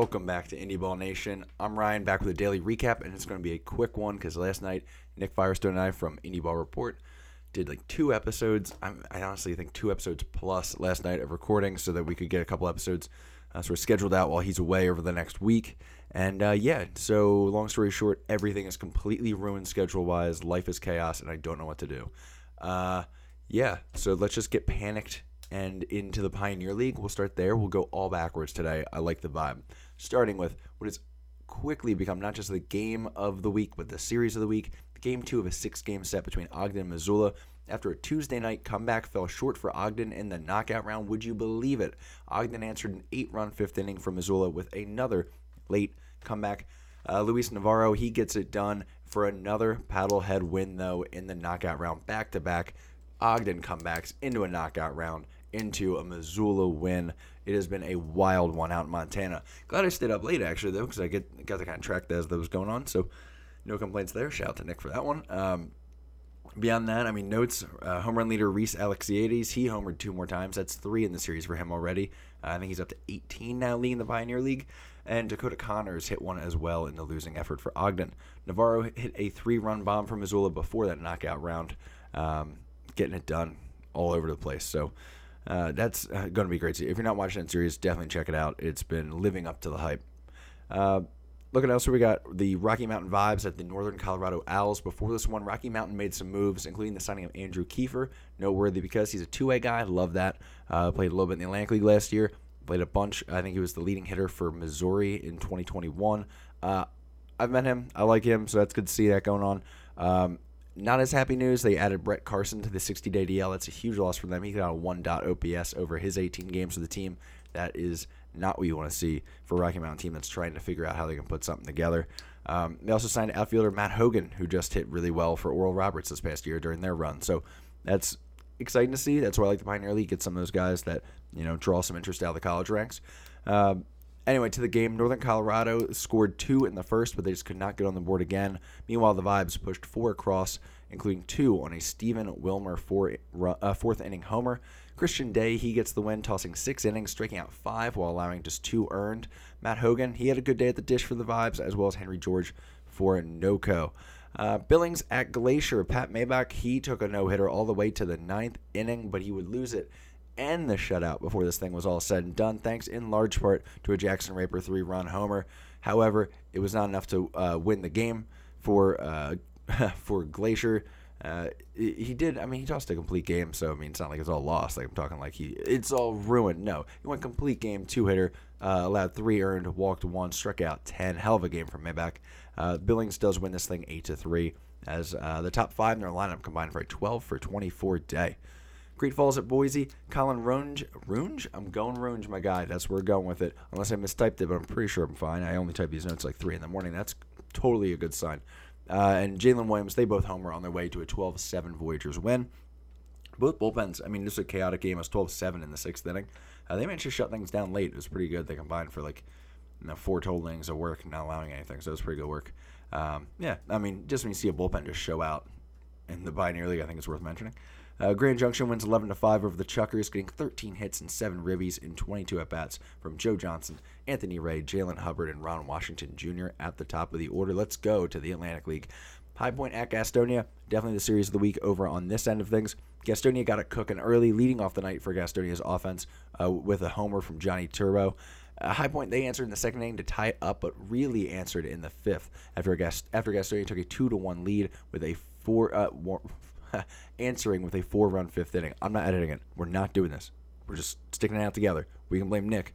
welcome back to Indy Ball Nation. I'm Ryan, back with a daily recap, and it's going to be a quick one because last night Nick Firestone and I from Indy Ball Report did like two episodes. I'm, I honestly think two episodes plus last night of recording so that we could get a couple episodes uh, sort of scheduled out while he's away over the next week. And uh, yeah, so long story short, everything is completely ruined schedule wise. Life is chaos, and I don't know what to do. Uh, yeah, so let's just get panicked and into the Pioneer League. We'll start there. We'll go all backwards today. I like the vibe. Starting with what has quickly become not just the game of the week, but the series of the week. Game two of a six game set between Ogden and Missoula. After a Tuesday night comeback fell short for Ogden in the knockout round, would you believe it? Ogden answered an eight run fifth inning from Missoula with another late comeback. Uh, Luis Navarro, he gets it done for another paddlehead win, though, in the knockout round. Back to back Ogden comebacks into a knockout round into a Missoula win. It has been a wild one out in Montana. Glad I stayed up late actually though, because I get got to kind of track that as that was going on. So no complaints there. Shout out to Nick for that one. Um, beyond that, I mean, notes uh, home run leader Reese Alexiades. He homered two more times. That's three in the series for him already. Uh, I think he's up to 18 now leading the Pioneer League. And Dakota Connors hit one as well in the losing effort for Ogden. Navarro hit a three run bomb for Missoula before that knockout round, um, getting it done all over the place. So uh, that's uh, going to be great. If you're not watching that series, definitely check it out. It's been living up to the hype. Uh, looking elsewhere, we got the Rocky Mountain vibes at the Northern Colorado Owls. Before this one, Rocky Mountain made some moves, including the signing of Andrew Kiefer. Noteworthy because he's a two-way guy. Love that. Uh, played a little bit in the Atlantic League last year. Played a bunch. I think he was the leading hitter for Missouri in 2021. Uh, I've met him. I like him, so that's good to see that going on. Um, not as happy news. They added Brett Carson to the 60 day DL. That's a huge loss for them. He got a 1 dot OPS over his 18 games for the team. That is not what you want to see for a Rocky Mountain team that's trying to figure out how they can put something together. Um, they also signed outfielder Matt Hogan, who just hit really well for Oral Roberts this past year during their run. So that's exciting to see. That's why I like the Pioneer League. Get some of those guys that you know draw some interest out of the college ranks. Um, Anyway, to the game, Northern Colorado scored two in the first, but they just could not get on the board again. Meanwhile, the Vibes pushed four across, including two on a Stephen Wilmer four, uh, fourth inning homer. Christian Day, he gets the win, tossing six innings, striking out five while allowing just two earned. Matt Hogan, he had a good day at the dish for the Vibes, as well as Henry George for NOCO. Uh, Billings at Glacier, Pat Maybach, he took a no hitter all the way to the ninth inning, but he would lose it and the shutout before this thing was all said and done, thanks in large part to a Jackson Raper three run homer. However, it was not enough to uh, win the game for uh, for Glacier. Uh, he did. I mean, he tossed a complete game, so I mean, it's not like it's all lost. Like I'm talking like he, it's all ruined. No, he went complete game, two hitter, uh, allowed three earned, walked one, struck out ten. Hell of a game from Maybach. Uh, Billings does win this thing eight to three, as uh, the top five in their lineup combined for a 12 for 24 day. Great Falls at Boise. Colin Runge. Runge? I'm going Runge, my guy. That's where we're going with it. Unless I mistyped it, but I'm pretty sure I'm fine. I only type these notes like 3 in the morning. That's totally a good sign. Uh, and Jalen Williams, they both homer on their way to a 12 7 Voyagers win. Both bullpens, I mean, this is a chaotic game. It was 12 7 in the sixth inning. Uh, they managed to shut things down late. It was pretty good. They combined for like you know, four total innings of work, not allowing anything. So it was pretty good work. Um, yeah, I mean, just when you see a bullpen just show out in the Pioneer League, I think it's worth mentioning. Uh, Grand Junction wins 11 to 5 over the Chukars, getting 13 hits and 7 ribbies in 22 at bats from Joe Johnson, Anthony Ray, Jalen Hubbard, and Ron Washington Jr. at the top of the order. Let's go to the Atlantic League. High Point at Gastonia, definitely the series of the week over on this end of things. Gastonia got it cooking early, leading off the night for Gastonia's offense uh, with a homer from Johnni Turbo. Uh, High Point they answered in the second inning to tie it up, but really answered in the fifth after Gast- after Gastonia took a two to one lead with a four uh, answering with a four run fifth inning. I'm not editing it. We're not doing this. We're just sticking it out together. We can blame Nick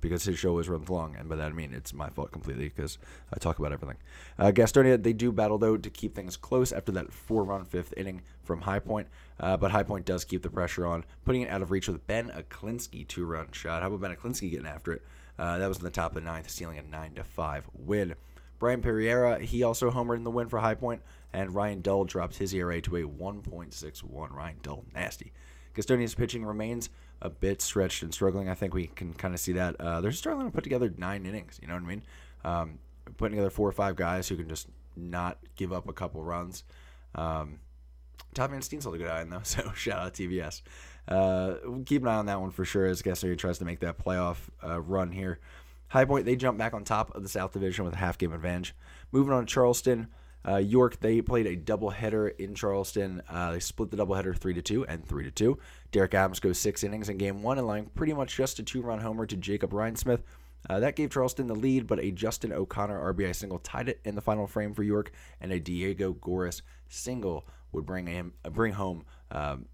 because his show is runs long, and by that I mean it's my fault completely because I talk about everything. Uh, Gastonia they do battle though to keep things close after that four-run fifth inning from High Point, uh, but High Point does keep the pressure on, putting it out of reach with Ben Aklinski two-run shot. How about Ben Aklinski getting after it? Uh, that was in the top of the ninth, stealing a nine to five win. Brian Pereira, he also homered in the win for High Point, and Ryan Dull dropped his ERA to a 1.61. Ryan Dull, nasty. Gastonia's pitching remains a bit stretched and struggling. I think we can kind of see that. Uh, they're struggling to put together nine innings. You know what I mean? Um, putting together four or five guys who can just not give up a couple runs. Um, Todd Van Steen's a good eye in though, so shout out TVS. Uh, we'll keep an eye on that one for sure as Gastonia tries to make that playoff uh, run here. High Point, they jump back on top of the South Division with a half game advantage. Moving on to Charleston. Uh, York, they played a doubleheader in Charleston. Uh, they split the doubleheader 3 to 2 and 3 to 2. Derek Adams goes six innings in game one, allowing pretty much just a two run homer to Jacob Rhinesmith. Uh, that gave Charleston the lead, but a Justin O'Connor RBI single tied it in the final frame for York, and a Diego Goris single would bring him bring home um,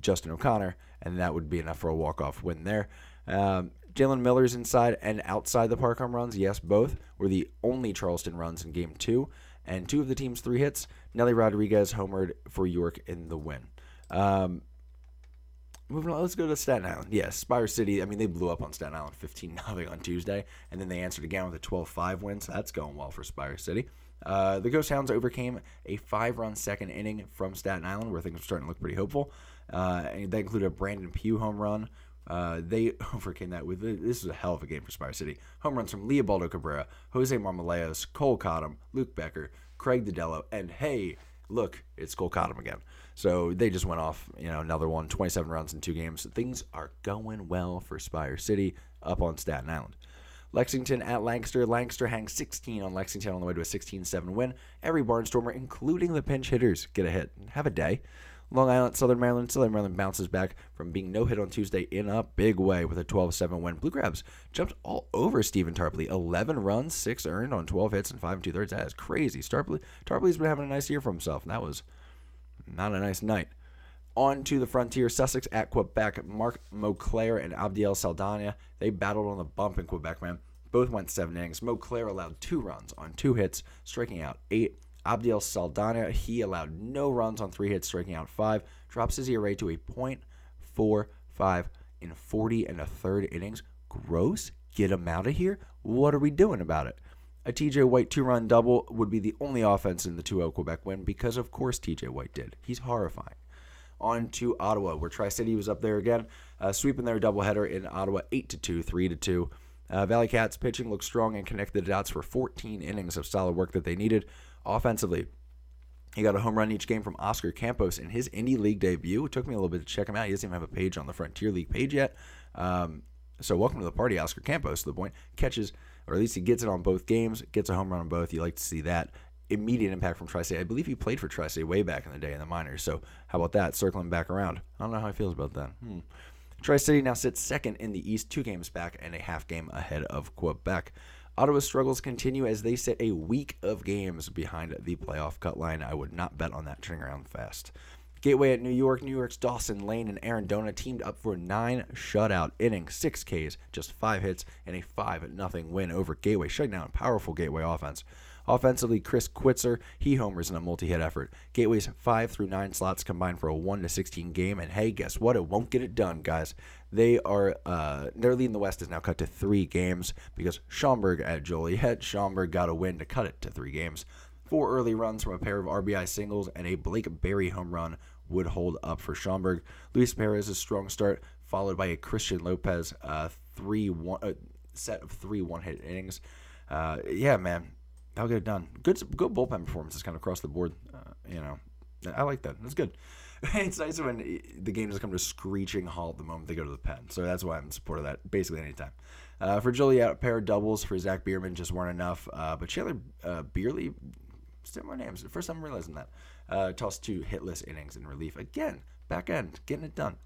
Justin O'Connor, and that would be enough for a walk off win there. Um, Jalen Miller's inside and outside the park home runs, yes, both were the only Charleston runs in Game Two, and two of the team's three hits. Nelly Rodriguez homered for York in the win. Um, moving on, let's go to Staten Island. Yes, yeah, Spire City. I mean, they blew up on Staten Island 15 0 on Tuesday, and then they answered again with a 12 5 win, so that's going well for Spire City. Uh, the Ghost Hounds overcame a five run second inning from Staten Island, where things were starting to look pretty hopeful. Uh, and that included a Brandon Pugh home run. Uh, they overcame that with this is a hell of a game for Spire City. Home runs from Leobaldo Cabrera, Jose Marmolejos, Cole Cottom, Luke Becker, Craig DeDello, and hey, look, it's Cole Cottom again. So they just went off, you know, another one, 27 runs in two games. Things are going well for Spire City up on Staten Island. Lexington at Lancaster. Lancaster hangs 16 on Lexington on the way to a 16 7 win. Every Barnstormer, including the pinch hitters, get a hit. Have a day. Long Island, Southern Maryland. Southern Maryland bounces back from being no hit on Tuesday in a big way with a 12 7 win. Blue Crabs jumped all over Stephen Tarpley. 11 runs, 6 earned on 12 hits and 5 and 2 thirds. That is crazy. Tarpley, Tarpley's been having a nice year for himself, and that was not a nice night. On to the frontier, Sussex at Quebec. Mark Mauclair and Abdiel Saldana, they battled on the bump in Quebec, man. Both went seven innings. Mauclair allowed two runs on two hits, striking out eight. Abdiel Saldana, he allowed no runs on three hits, striking out five. Drops his ERA to a .45 in 40 and a third innings. Gross. Get him out of here. What are we doing about it? A TJ White two run double would be the only offense in the 2 0 Quebec win because, of course, TJ White did. He's horrifying. On to Ottawa, where Tri City was up there again, uh, sweeping their doubleheader in Ottawa 8 to 2, 3 to 2. Uh, Valley Cats pitching looked strong and connected the dots for 14 innings of solid work that they needed. Offensively, he got a home run each game from Oscar Campos in his Indie League debut. It took me a little bit to check him out. He doesn't even have a page on the Frontier League page yet. Um, so welcome to the party, Oscar Campos. To the point, catches or at least he gets it on both games, gets a home run on both. You like to see that immediate impact from Tri-State. I believe he played for Tri-State way back in the day in the minors. So how about that? Circling back around. I don't know how he feels about that. Hmm. Tri-City now sits second in the East, two games back and a half game ahead of Quebec. Ottawa's struggles continue as they sit a week of games behind the playoff cut line. I would not bet on that turning around fast. Gateway at New York, New York's Dawson Lane and Aaron Dona teamed up for nine shutout innings, six Ks, just five hits, and a 5 0 win over Gateway, shutting down powerful Gateway offense. Offensively, Chris Quitzer, he homers in a multi-hit effort. Gateway's 5 through 9 slots combined for a 1 to 16 game, and hey, guess what? It won't get it done, guys. They are uh, their lead in the West is now cut to three games because Schaumburg at Joliet. Schaumburg got a win to cut it to three games. Four early runs from a pair of RBI singles and a Blake Berry home run would hold up for Schaumburg. Luis Perez's strong start, followed by a Christian Lopez uh, three one uh, set of three one hit innings. Uh, yeah, man, that'll get it done. Good good bullpen performances kind of across the board. Uh, you know, I like that. That's good. it's nice when the game just come to a screeching halt the moment they go to the pen. So that's why I'm in support of that basically anytime. Uh, for Joliet, a pair of doubles for Zach Bierman just weren't enough. Uh, but Chandler uh, Beerley, similar names. First time I'm realizing that. Uh, tossed two hitless innings in relief. Again, back end, getting it done.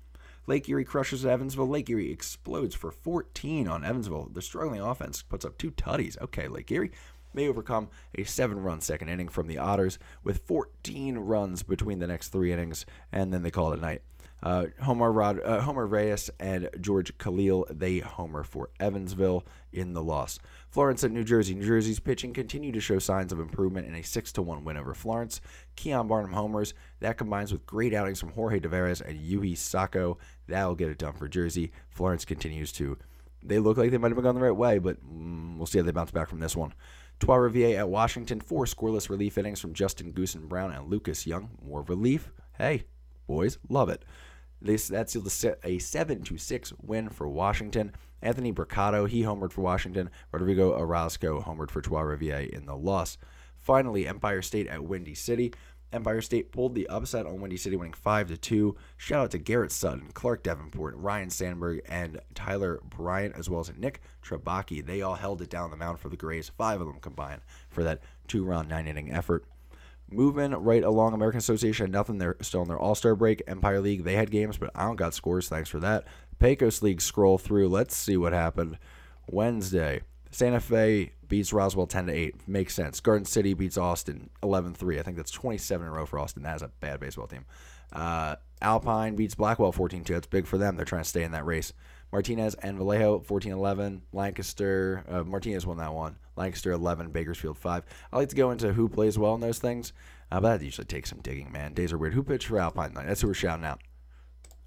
Lake Erie crushes Evansville. Lake Erie explodes for 14 on Evansville. The struggling offense puts up two tutties. Okay, Lake Erie may overcome a seven run second inning from the Otters with 14 runs between the next three innings, and then they call it a night. Uh, Homer, Rod, uh, Homer Reyes and George Khalil, they homer for Evansville in the loss. Florence at New Jersey. New Jersey's pitching continued to show signs of improvement in a 6 1 win over Florence. Keon Barnum homers. That combines with great outings from Jorge Tavares and Yuhi Sako. That'll get it done for Jersey. Florence continues to. They look like they might have gone the right way, but mm, we'll see how they bounce back from this one. Trois Riviere at Washington. Four scoreless relief innings from Justin Goossen-Brown and Lucas Young. More relief. Hey, boys, love it. This that sealed a seven to six win for Washington. Anthony Bricado he homered for Washington. Rodrigo Orozco homered for Trois Riviere in the loss. Finally, Empire State at Windy City. Empire State pulled the upset on Windy City, winning 5 to 2. Shout out to Garrett Sutton, Clark Davenport, Ryan Sandberg, and Tyler Bryant, as well as Nick Trabaki. They all held it down the mound for the Grays, five of them combined, for that two round, nine inning effort. Moving right along, American Association nothing. They're still in their All Star break. Empire League, they had games, but I don't got scores. Thanks for that. Pecos League, scroll through. Let's see what happened. Wednesday, Santa Fe beats Roswell 10 to 8. Makes sense. Garden City beats Austin 11 3. I think that's 27 in a row for Austin. That is a bad baseball team. Uh, Alpine beats Blackwell 14 2. That's big for them. They're trying to stay in that race. Martinez and Vallejo 14 11. Lancaster, uh, Martinez won that one. Lancaster 11. Bakersfield 5. I like to go into who plays well in those things, uh, but that usually takes some digging, man. Days are weird. Who pitched for Alpine? That's who we're shouting out.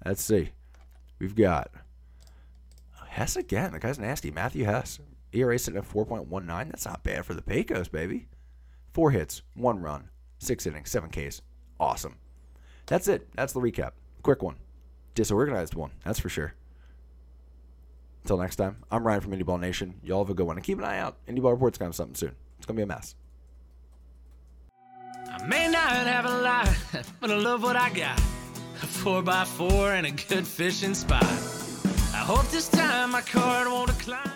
Let's see. We've got Hess again. The guy's nasty. Matthew Hess. ERA sitting at 4.19. That's not bad for the Pecos, baby. Four hits, one run, six innings, seven Ks. Awesome. That's it. That's the recap. Quick one. Disorganized one, that's for sure. Until next time, I'm Ryan from Indy Ball Nation. Y'all have a good one. And keep an eye out. Indy Ball Report's coming something soon. It's going to be a mess. I may not have a lot, but I love what I got. A 4x4 and a good fishing spot. I hope this time my card won't decline.